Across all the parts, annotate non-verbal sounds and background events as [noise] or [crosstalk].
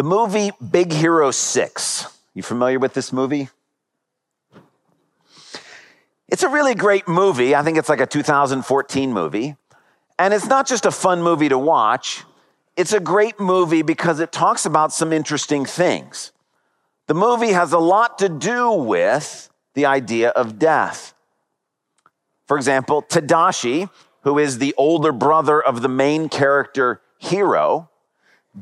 The movie Big Hero 6. You familiar with this movie? It's a really great movie. I think it's like a 2014 movie. And it's not just a fun movie to watch, it's a great movie because it talks about some interesting things. The movie has a lot to do with the idea of death. For example, Tadashi, who is the older brother of the main character Hiro,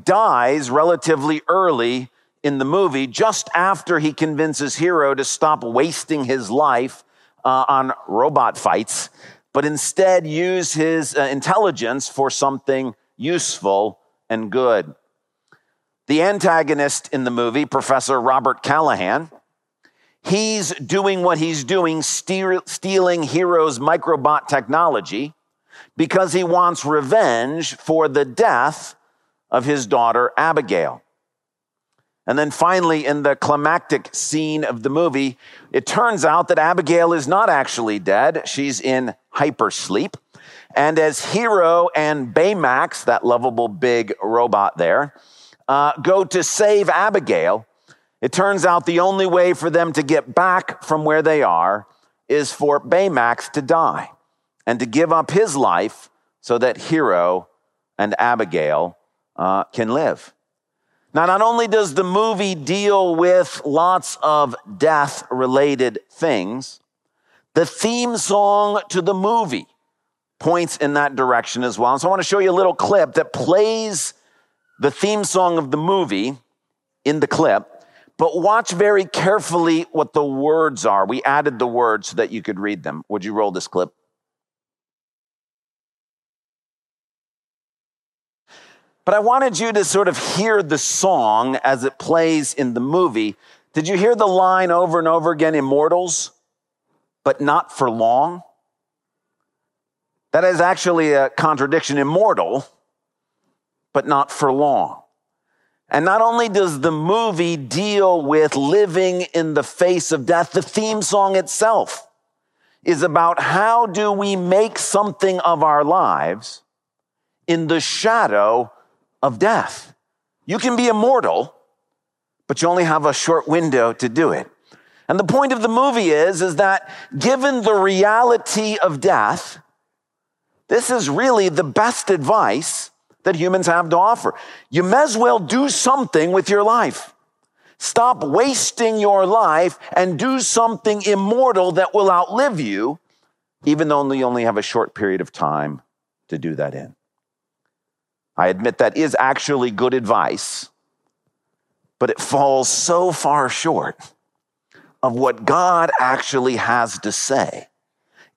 dies relatively early in the movie, just after he convinces Hiro to stop wasting his life uh, on robot fights, but instead use his uh, intelligence for something useful and good. The antagonist in the movie, Professor Robert Callahan, he's doing what he's doing, steer, stealing Hiro's microbot technology because he wants revenge for the death of his daughter, Abigail. And then finally, in the climactic scene of the movie, it turns out that Abigail is not actually dead. She's in hypersleep. And as Hiro and Baymax, that lovable big robot there, uh, go to save Abigail, it turns out the only way for them to get back from where they are is for Baymax to die and to give up his life so that Hiro and Abigail uh, can live. Now, not only does the movie deal with lots of death related things, the theme song to the movie points in that direction as well. And so I want to show you a little clip that plays the theme song of the movie in the clip, but watch very carefully what the words are. We added the words so that you could read them. Would you roll this clip? But I wanted you to sort of hear the song as it plays in the movie. Did you hear the line over and over again, immortals, but not for long? That is actually a contradiction. Immortal, but not for long. And not only does the movie deal with living in the face of death, the theme song itself is about how do we make something of our lives in the shadow of death. You can be immortal, but you only have a short window to do it. And the point of the movie is, is that given the reality of death, this is really the best advice that humans have to offer. You may as well do something with your life. Stop wasting your life and do something immortal that will outlive you, even though you only have a short period of time to do that in. I admit that is actually good advice, but it falls so far short of what God actually has to say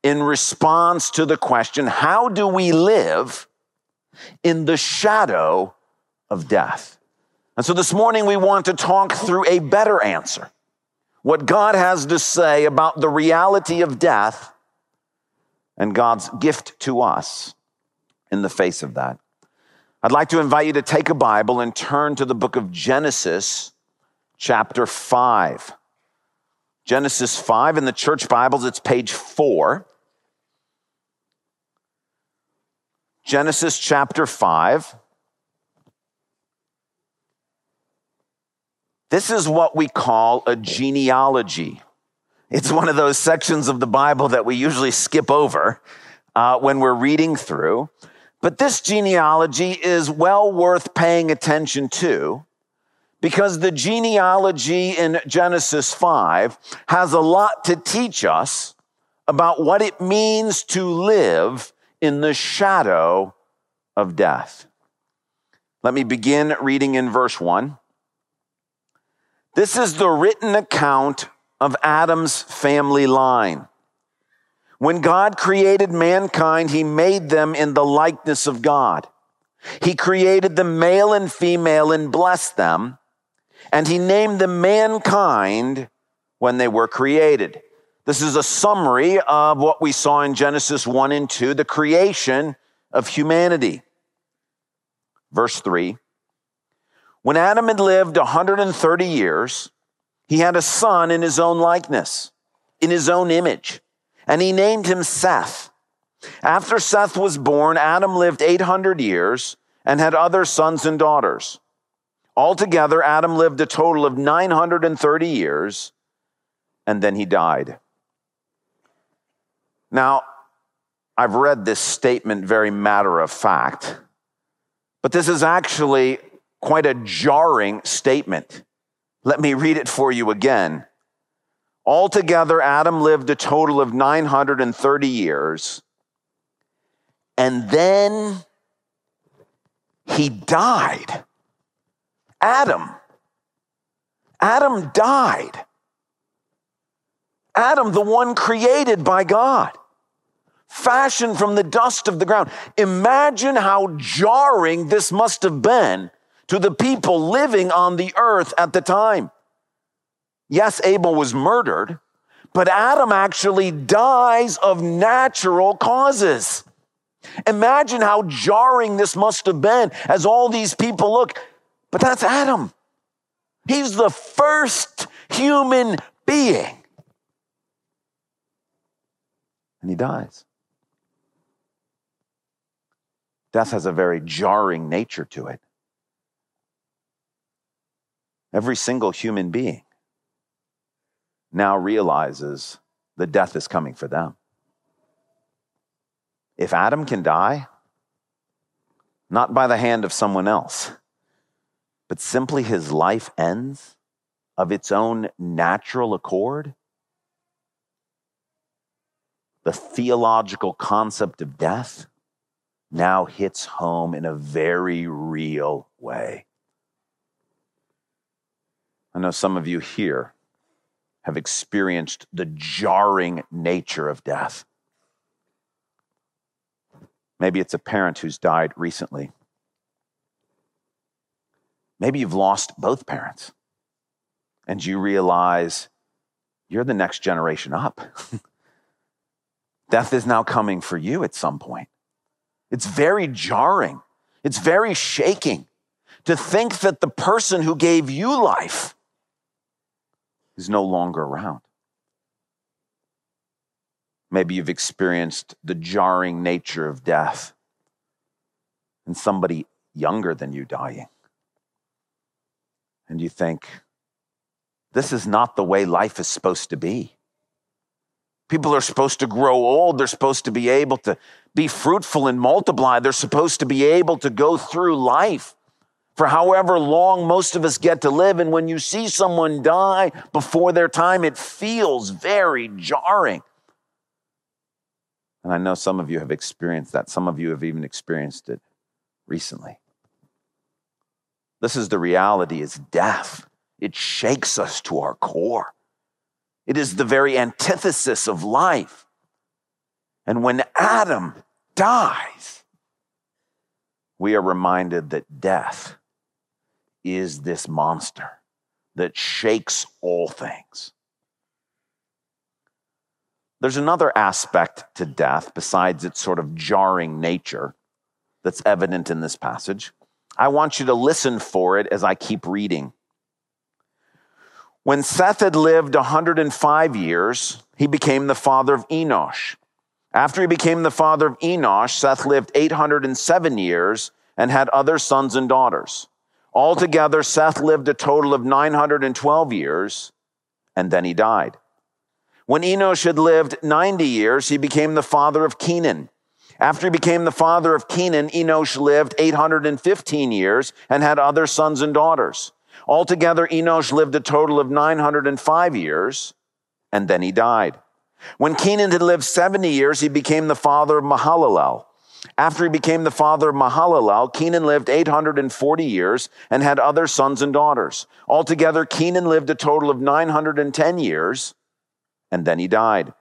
in response to the question how do we live in the shadow of death? And so this morning we want to talk through a better answer. What God has to say about the reality of death and God's gift to us in the face of that. I'd like to invite you to take a Bible and turn to the book of Genesis, chapter 5. Genesis 5 in the church Bibles, it's page 4. Genesis chapter 5. This is what we call a genealogy. It's one of those sections of the Bible that we usually skip over uh, when we're reading through. But this genealogy is well worth paying attention to because the genealogy in Genesis 5 has a lot to teach us about what it means to live in the shadow of death. Let me begin reading in verse 1. This is the written account of Adam's family line. When God created mankind, he made them in the likeness of God. He created them male and female and blessed them, and he named them mankind when they were created. This is a summary of what we saw in Genesis 1 and 2, the creation of humanity. Verse 3 When Adam had lived 130 years, he had a son in his own likeness, in his own image and he named him Seth. After Seth was born, Adam lived 800 years and had other sons and daughters. Altogether, Adam lived a total of 930 years, and then he died. Now, I've read this statement very matter of fact, but this is actually quite a jarring statement. Let me read it for you again. Altogether, Adam lived a total of 930 years, and then he died. Adam. Adam died. Adam, the one created by God, fashioned from the dust of the ground. Imagine how jarring this must have been to the people living on the earth at the time. Yes, Abel was murdered, but Adam actually dies of natural causes. Imagine how jarring this must have been as all these people look. But that's Adam. He's the first human being. And he dies. Death has a very jarring nature to it. Every single human being now realizes the death is coming for them. If Adam can die, not by the hand of someone else, but simply his life ends of its own natural accord, the theological concept of death now hits home in a very real way. I know some of you here have experienced the jarring nature of death. Maybe it's a parent who's died recently. Maybe you've lost both parents and you realize you're the next generation up. [laughs] Death is now coming for you at some point. It's very jarring. It's very shaking to think that the person who gave you life is no longer around. Maybe you've experienced the jarring nature of death and somebody younger than you dying and you think, this is not the way life is supposed to be. People are supposed to grow old. They're supposed to be able to be fruitful and multiply. They're supposed to be able to go through life for however long most of us get to live. And when you see someone die before their time, it feels very jarring. And I know some of you have experienced that. Some of you have even experienced it recently. This is the reality is death. It shakes us to our core. It is the very antithesis of life. And when Adam dies, we are reminded that death is this monster that shakes all things. There's another aspect to death besides its sort of jarring nature that's evident in this passage. I want you to listen for it as I keep reading. When Seth had lived 105 years, he became the father of Enosh. After he became the father of Enosh, Seth lived 807 years and had other sons and daughters. Altogether, Seth lived a total of 912 years, and then he died. When Enosh had lived 90 years, he became the father of Kenan. After he became the father of Kenan, Enosh lived 815 years and had other sons and daughters. Altogether, Enosh lived a total of 905 years, and then he died. When Kenan had lived 70 years, he became the father of Mahalalel. After he became the father of Mahalalel, Kenan lived 840 years and had other sons and daughters. Altogether, Kenan lived a total of 910 years, and then he died.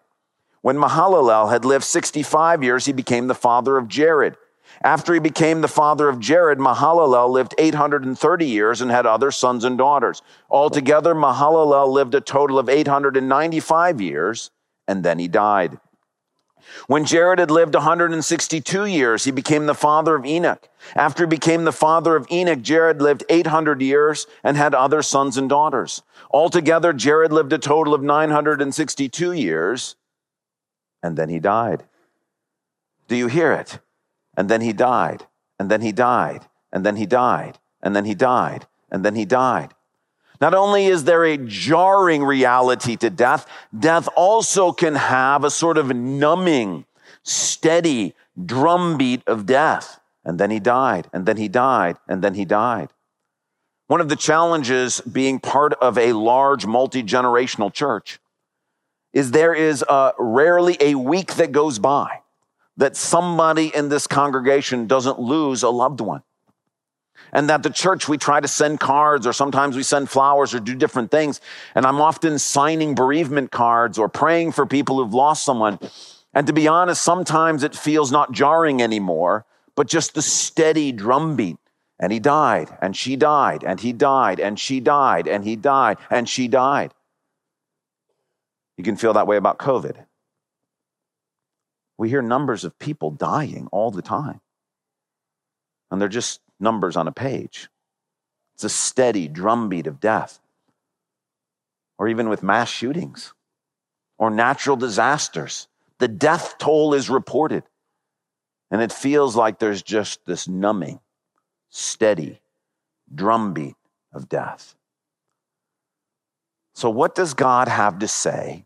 When Mahalalel had lived 65 years, he became the father of Jared. After he became the father of Jared, Mahalalel lived 830 years and had other sons and daughters. Altogether, Mahalalel lived a total of 895 years, and then he died. When Jared had lived 162 years, he became the father of Enoch. After he became the father of Enoch, Jared lived 800 years and had other sons and daughters. Altogether, Jared lived a total of 962 years and then he died. Do you hear it? And then he died, and then he died, and then he died, and then he died, and then he died. Not only is there a jarring reality to death, death also can have a sort of numbing, steady drumbeat of death. And then he died, and then he died, and then he died. One of the challenges being part of a large multi generational church is there is uh, rarely a week that goes by that somebody in this congregation doesn't lose a loved one and that the church we try to send cards or sometimes we send flowers or do different things. And i'm often signing bereavement cards or praying for people who've lost someone. And to be honest sometimes it feels not jarring anymore but just the steady drumbeat. And he died and she died and he died and she died and he died and she died. You can feel that way about covid. We hear numbers of people dying all the time. And they're just numbers on a page. It's a steady drumbeat of death. Or even with mass shootings or natural disasters, the death toll is reported. And it feels like there's just this numbing, steady drumbeat of death. So, what does God have to say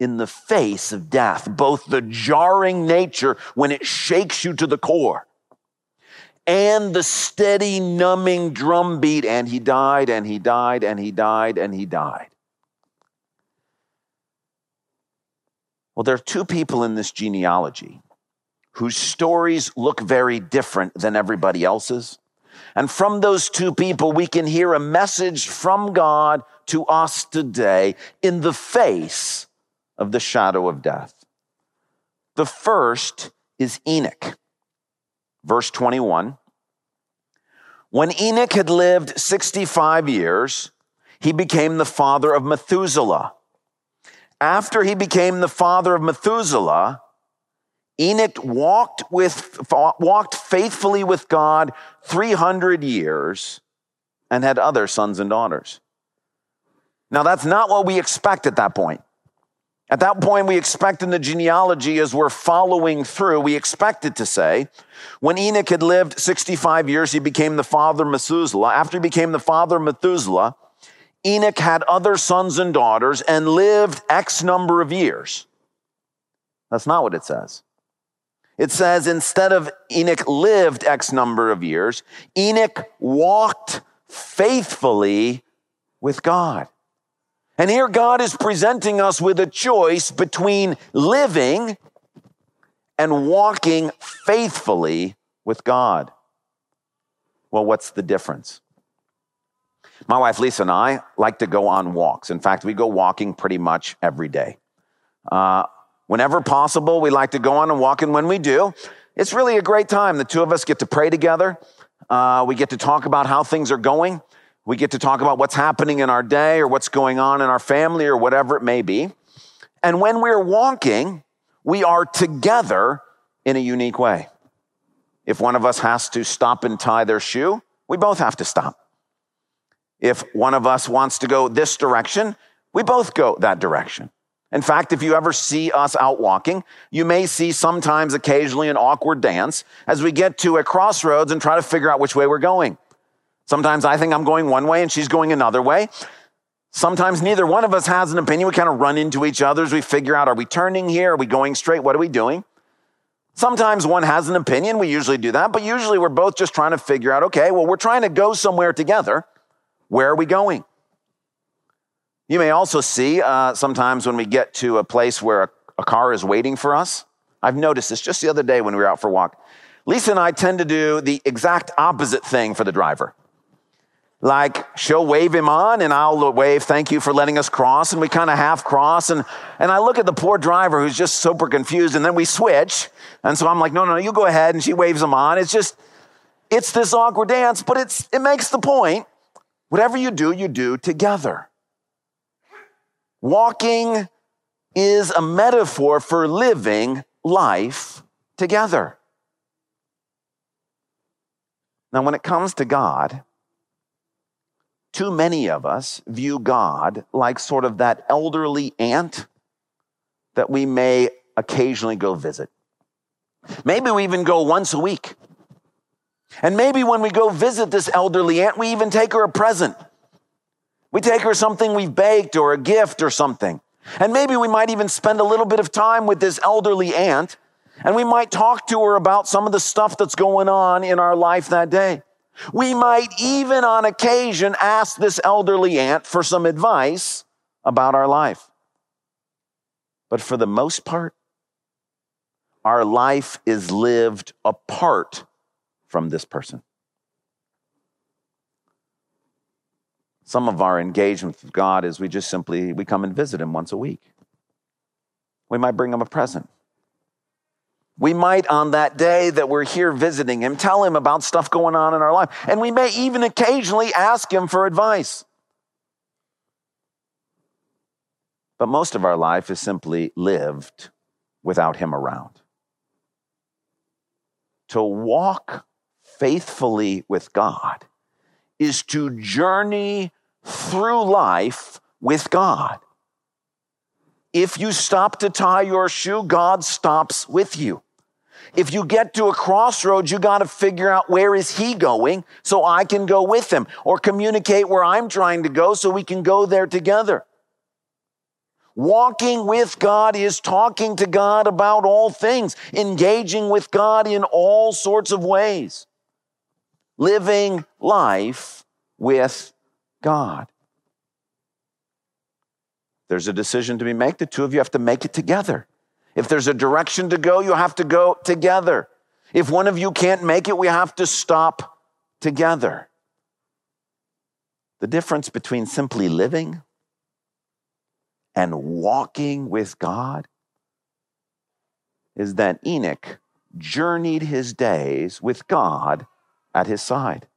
in the face of death? Both the jarring nature when it shakes you to the core and the steady numbing drumbeat. And he died, and he died, and he died, and he died. Well, there are two people in this genealogy whose stories look very different than everybody else's. And from those two people, we can hear a message from God to us today in the face of the shadow of death. The first is Enoch. Verse 21 When Enoch had lived 65 years, he became the father of Methuselah. After he became the father of Methuselah, Enoch walked with walked faithfully with God 300 years and had other sons and daughters. Now that's not what we expect at that point. At that point, we expect in the genealogy, as we're following through, we expected to say, when Enoch had lived 65 years, he became the father of Methuselah. After he became the father of Methuselah, Enoch had other sons and daughters and lived X number of years. That's not what it says. It says instead of Enoch lived X number of years, Enoch walked faithfully with God. And here God is presenting us with a choice between living and walking faithfully with God. Well, what's the difference? My wife Lisa and I like to go on walks. In fact, we go walking pretty much every day. Uh, whenever possible, we like to go on and walk, and when we do, it's really a great time. The two of us get to pray together. Uh, we get to talk about how things are going. We get to talk about what's happening in our day or what's going on in our family or whatever it may be. And when we're walking, we are together in a unique way. If one of us has to stop and tie their shoe, we both have to stop. If one of us wants to go this direction, we both go that direction. In fact, if you ever see us out walking, you may see sometimes occasionally an awkward dance as we get to a crossroads and try to figure out which way we're going. Sometimes I think I'm going one way and she's going another way. Sometimes neither one of us has an opinion. We kind of run into each other as we figure out are we turning here? Are we going straight? What are we doing? Sometimes one has an opinion. We usually do that, but usually we're both just trying to figure out okay, well, we're trying to go somewhere together. Where are we going? You may also see uh, sometimes when we get to a place where a, a car is waiting for us. I've noticed this just the other day when we were out for a walk. Lisa and I tend to do the exact opposite thing for the driver. Like she'll wave him on and I'll wave, thank you for letting us cross. And we kind of half cross. And, and I look at the poor driver who's just super confused. And then we switch. And so I'm like, no, no, no, you go ahead. And she waves him on. It's just, it's this awkward dance, but it's, it makes the point. Whatever you do, you do together. Walking is a metaphor for living life together. Now, when it comes to God, too many of us view God like sort of that elderly aunt that we may occasionally go visit. Maybe we even go once a week. And maybe when we go visit this elderly aunt, we even take her a present. We take her something we've baked or a gift or something. And maybe we might even spend a little bit of time with this elderly aunt and we might talk to her about some of the stuff that's going on in our life that day. We might even on occasion ask this elderly aunt for some advice about our life. But for the most part, our life is lived apart from this person. Some of our engagement with God is we just simply we come and visit him once a week. We might bring him a present. We might, on that day that we're here visiting him, tell him about stuff going on in our life. And we may even occasionally ask him for advice. But most of our life is simply lived without him around. To walk faithfully with God is to journey through life with God. If you stop to tie your shoe, God stops with you. If you get to a crossroads, you got to figure out where is he going so I can go with him or communicate where I'm trying to go so we can go there together. Walking with God is talking to God about all things, engaging with God in all sorts of ways, living life with God. There's a decision to be made. The two of you have to make it together. If there's a direction to go, you have to go together. If one of you can't make it, we have to stop together. The difference between simply living and walking with God is that Enoch journeyed his days with God at his side.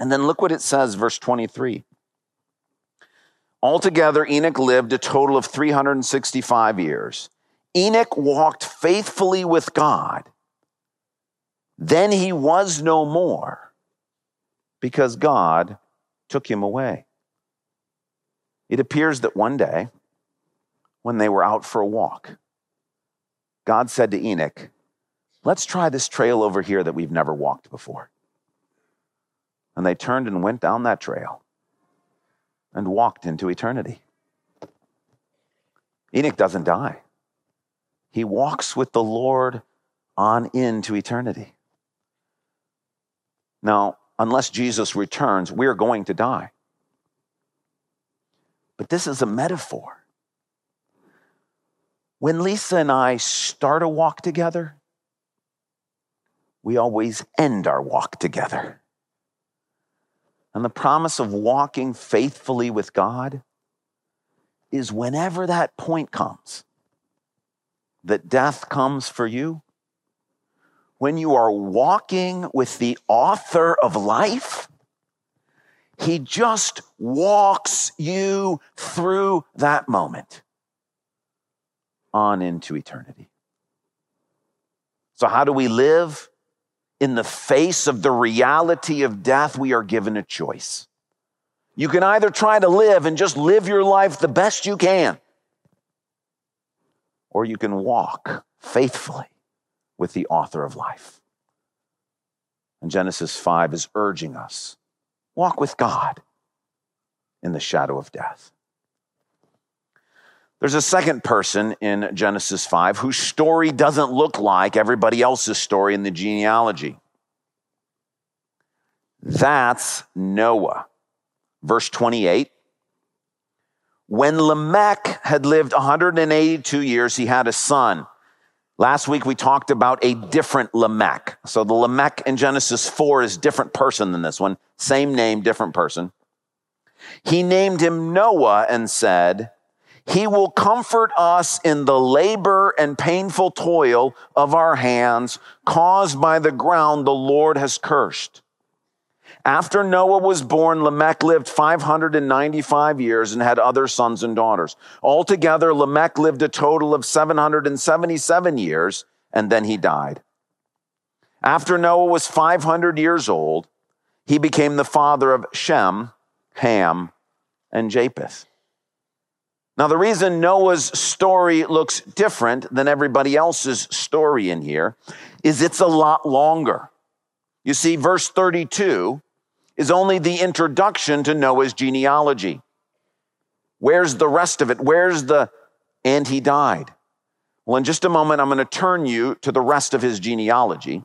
And then look what it says, verse 23. Altogether, Enoch lived a total of 365 years. Enoch walked faithfully with God. Then he was no more because God took him away. It appears that one day, when they were out for a walk, God said to Enoch, Let's try this trail over here that we've never walked before. And they turned and went down that trail and walked into eternity. Enoch doesn't die. He walks with the Lord on into eternity. Now, unless Jesus returns, we're going to die. But this is a metaphor. When Lisa and I start a walk together, we always end our walk together. And the promise of walking faithfully with God is whenever that point comes, that death comes for you, when you are walking with the author of life, he just walks you through that moment on into eternity. So, how do we live? In the face of the reality of death, we are given a choice. You can either try to live and just live your life the best you can, or you can walk faithfully with the author of life. And Genesis 5 is urging us walk with God in the shadow of death. There's a second person in Genesis 5 whose story doesn't look like everybody else's story in the genealogy. That's Noah. Verse 28 when Lamech had lived 182 years, he had a son. Last week we talked about a different Lamech. So the Lamech in Genesis 4 is a different person than this one. Same name, different person. He named him Noah and said, he will comfort us in the labor and painful toil of our hands caused by the ground the Lord has cursed. After Noah was born, Lamech lived 595 years and had other sons and daughters. Altogether, Lamech lived a total of 777 years, and then he died. After Noah was 500 years old, he became the father of Shem, Ham, and Japheth. Now, the reason Noah's story looks different than everybody else's story in here is it's a lot longer. You see, verse 32 is only the introduction to Noah's genealogy. Where's the rest of it? Where's the, and he died? Well, in just a moment, I'm going to turn you to the rest of his genealogy.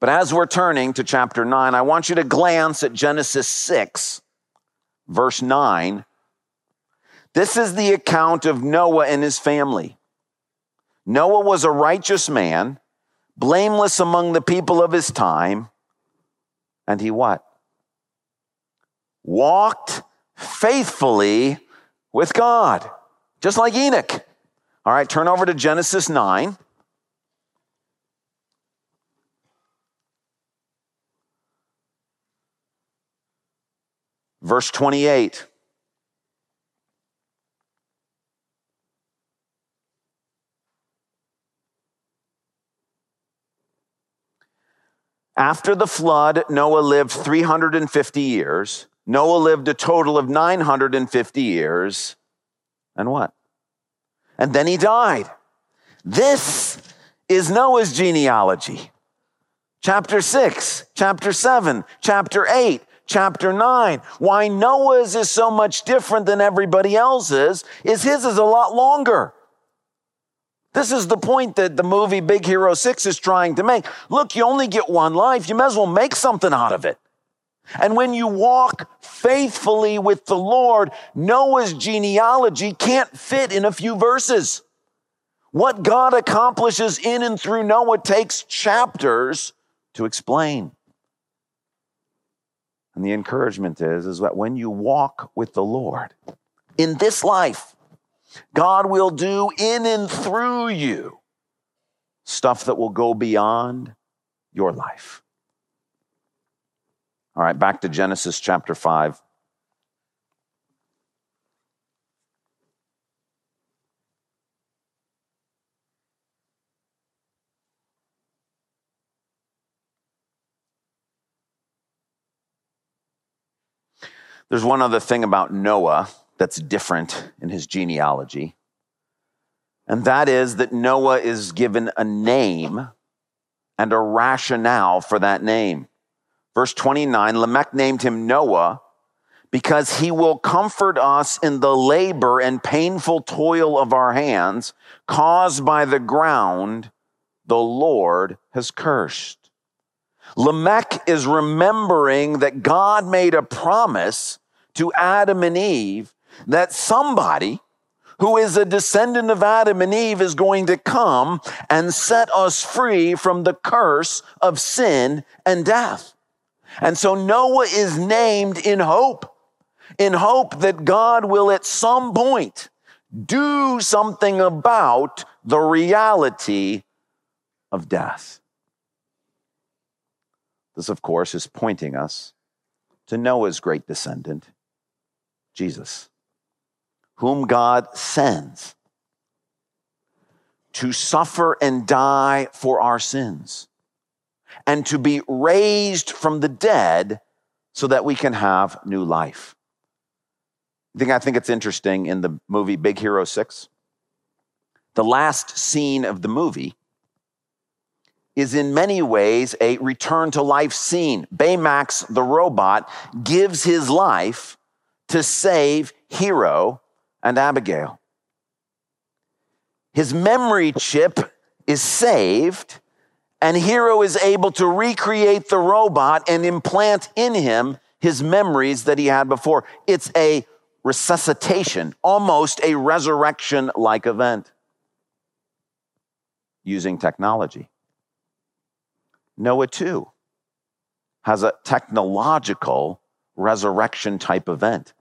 But as we're turning to chapter 9, I want you to glance at Genesis 6, verse 9. This is the account of Noah and his family. Noah was a righteous man, blameless among the people of his time, and he what? Walked faithfully with God, just like Enoch. All right, turn over to Genesis 9. Verse 28. After the flood, Noah lived 350 years. Noah lived a total of 950 years. And what? And then he died. This is Noah's genealogy. Chapter 6, chapter 7, chapter 8, chapter 9. Why Noah's is so much different than everybody else's is his is a lot longer. This is the point that the movie Big Hero 6 is trying to make. Look, you only get one life. You may as well make something out of it. And when you walk faithfully with the Lord, Noah's genealogy can't fit in a few verses. What God accomplishes in and through Noah takes chapters to explain. And the encouragement is, is that when you walk with the Lord in this life, God will do in and through you stuff that will go beyond your life. All right, back to Genesis chapter 5. There's one other thing about Noah that's different in his genealogy, and that is that Noah is given a name and a rationale for that name. Verse 29 Lamech named him Noah because he will comfort us in the labor and painful toil of our hands caused by the ground the Lord has cursed. Lamech is remembering that God made a promise to Adam and Eve that somebody who is a descendant of Adam and Eve is going to come and set us free from the curse of sin and death. And so Noah is named in hope, in hope that God will at some point do something about the reality of death. This, of course, is pointing us to Noah's great descendant, Jesus, whom God sends to suffer and die for our sins and to be raised from the dead so that we can have new life. I think I think it's interesting in the movie Big Hero 6. The last scene of the movie is in many ways a return to life scene. Baymax, the robot, gives his life to save Hiro and Abigail. His memory chip is saved, and Hiro is able to recreate the robot and implant in him his memories that he had before. It's a resuscitation, almost a resurrection like event using technology. Noah, too, has a technological resurrection type event.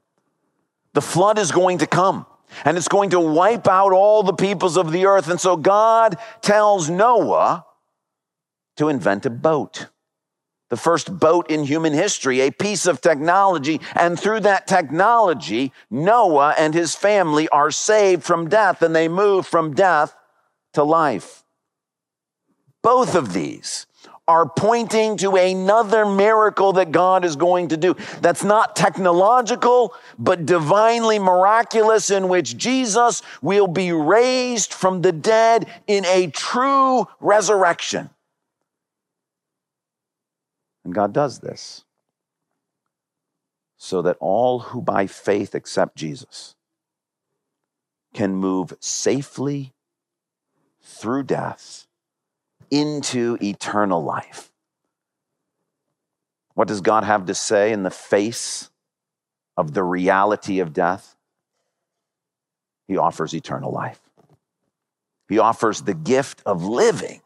The flood is going to come and it's going to wipe out all the peoples of the earth. And so God tells Noah to invent a boat. The first boat in human history, a piece of technology. And through that technology, Noah and his family are saved from death and they move from death to life. Both of these are pointing to another miracle that God is going to do. That's not technological, but divinely miraculous, in which Jesus will be raised from the dead in a true resurrection. And God does this so that all who by faith accept Jesus can move safely through death into eternal life. What does God have to say in the face of the reality of death? He offers eternal life. He offers the gift of living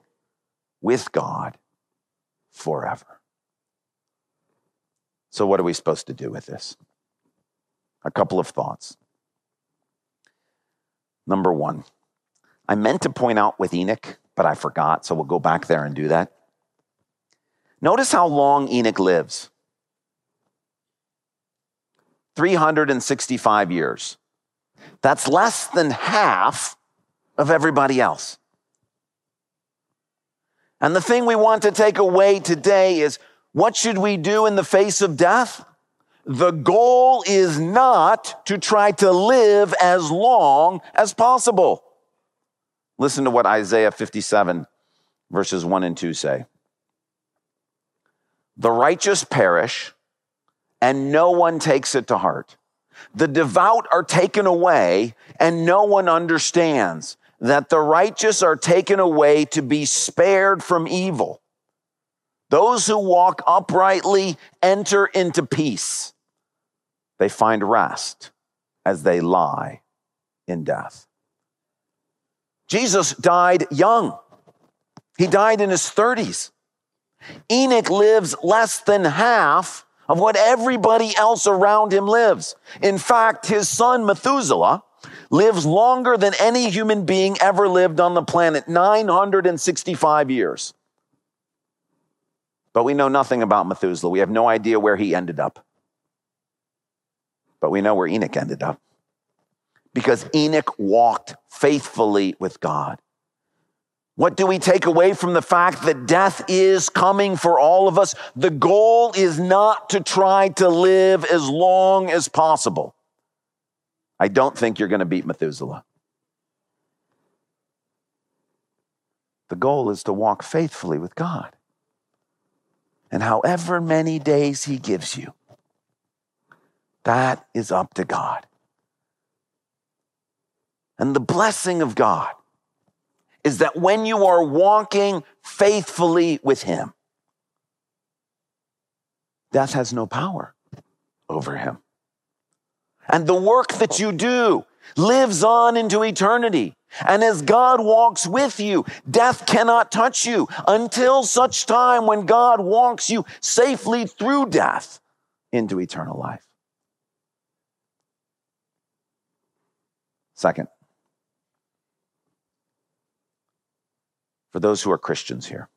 with God forever. So, what are we supposed to do with this? A couple of thoughts. Number one, I meant to point out with Enoch, but I forgot, so we'll go back there and do that. Notice how long Enoch lives 365 years. That's less than half of everybody else. And the thing we want to take away today is what should we do in the face of death? The goal is not to try to live as long as possible. Listen to what Isaiah 57, verses 1 and 2 say. The righteous perish, and no one takes it to heart. The devout are taken away, and no one understands that the righteous are taken away to be spared from evil. Those who walk uprightly enter into peace. They find rest as they lie in death. Jesus died young. He died in his 30s. Enoch lives less than half of what everybody else around him lives. In fact, his son Methuselah lives longer than any human being ever lived on the planet 965 years. But we know nothing about Methuselah. We have no idea where he ended up. But we know where Enoch ended up because Enoch walked faithfully with God. What do we take away from the fact that death is coming for all of us? The goal is not to try to live as long as possible. I don't think you're going to beat Methuselah. The goal is to walk faithfully with God. And however many days He gives you, that is up to God. And the blessing of God is that when you are walking faithfully with Him, death has no power over Him. And the work that you do lives on into eternity. And as God walks with you, death cannot touch you until such time when God walks you safely through death into eternal life. Second, for those who are Christians here.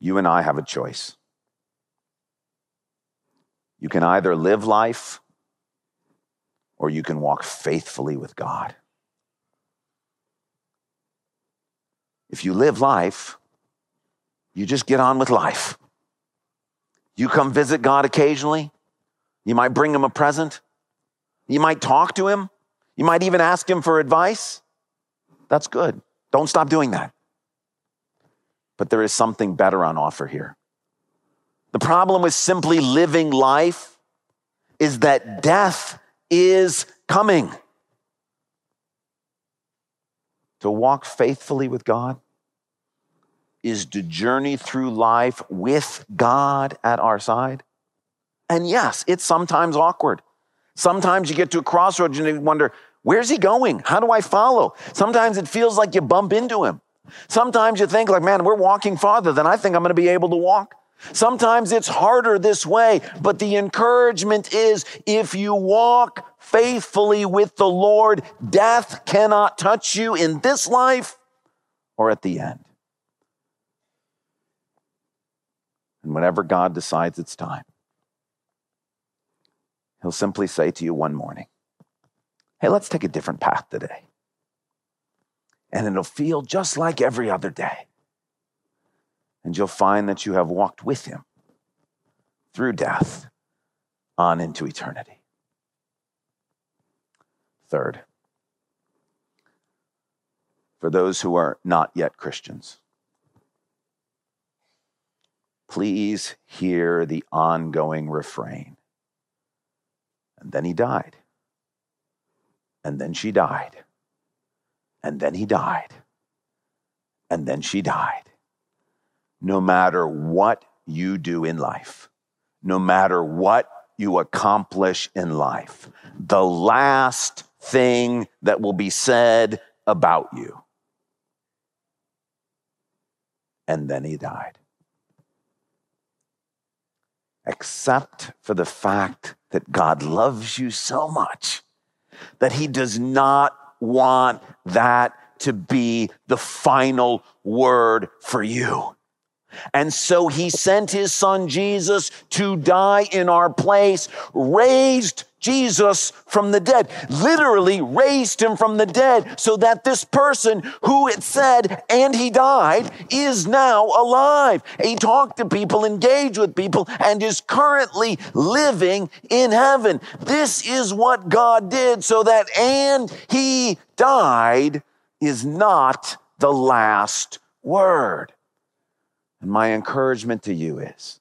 You and I have a choice. You can either live life or you can walk faithfully with God. If you live life, you just get on with life. You come visit God occasionally. You might bring him a present. You might talk to him. You might even ask him for advice. That's good. Don't stop doing that. But there is something better on offer here. The problem with simply living life is that death is coming. To walk faithfully with God is to journey through life with God at our side. And yes, it's sometimes awkward. Sometimes you get to a crossroads and you wonder, Where's he going? How do I follow? Sometimes it feels like you bump into him. Sometimes you think like, man, we're walking farther than I think I'm going to be able to walk. Sometimes it's harder this way, but the encouragement is if you walk faithfully with the Lord, death cannot touch you in this life or at the end. And whenever God decides it's time, He'll simply say to you one morning, hey, let's take a different path today. And it'll feel just like every other day. And you'll find that you have walked with him through death on into eternity. Third, for those who are not yet Christians, Please hear the ongoing refrain. And then he died. And then she died. And then he died. And then she died. No matter what you do in life, no matter what you accomplish in life, the last thing that will be said about you. And then he died. Except for the fact that God loves you so much that he does not want that to be the final word for you. And so he sent his son Jesus to die in our place, raised Jesus from the dead, literally raised him from the dead so that this person who it said, and he died, is now alive. He talked to people, engaged with people, and is currently living in heaven. This is what God did so that, and he died, is not the last word. And my encouragement to you is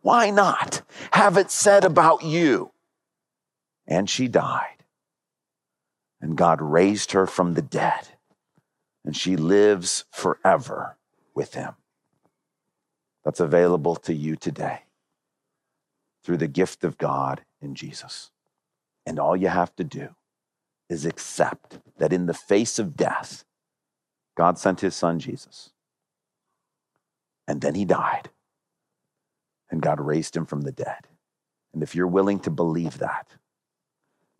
why not have it said about you? And she died. And God raised her from the dead. And she lives forever with him. That's available to you today through the gift of God in Jesus. And all you have to do is accept that in the face of death, God sent his son Jesus and then he died. And God raised him from the dead. And if you're willing to believe that,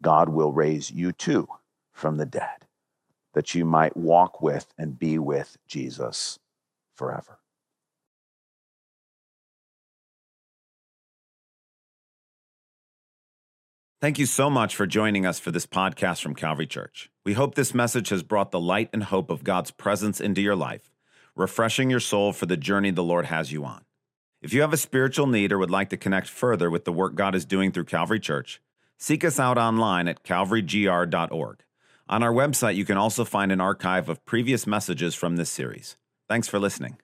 God will raise you too from the dead, that you might walk with and be with Jesus forever. Thank you so much for joining us for this podcast from Calvary Church. We hope this message has brought the light and hope of God's presence into your life refreshing your soul for the journey the Lord has you on. If you have a spiritual need or would like to connect further with the work God is doing through Calvary Church, seek us out online at calvarygr.org. On our website, you can also find an archive of previous messages from this series. Thanks for listening.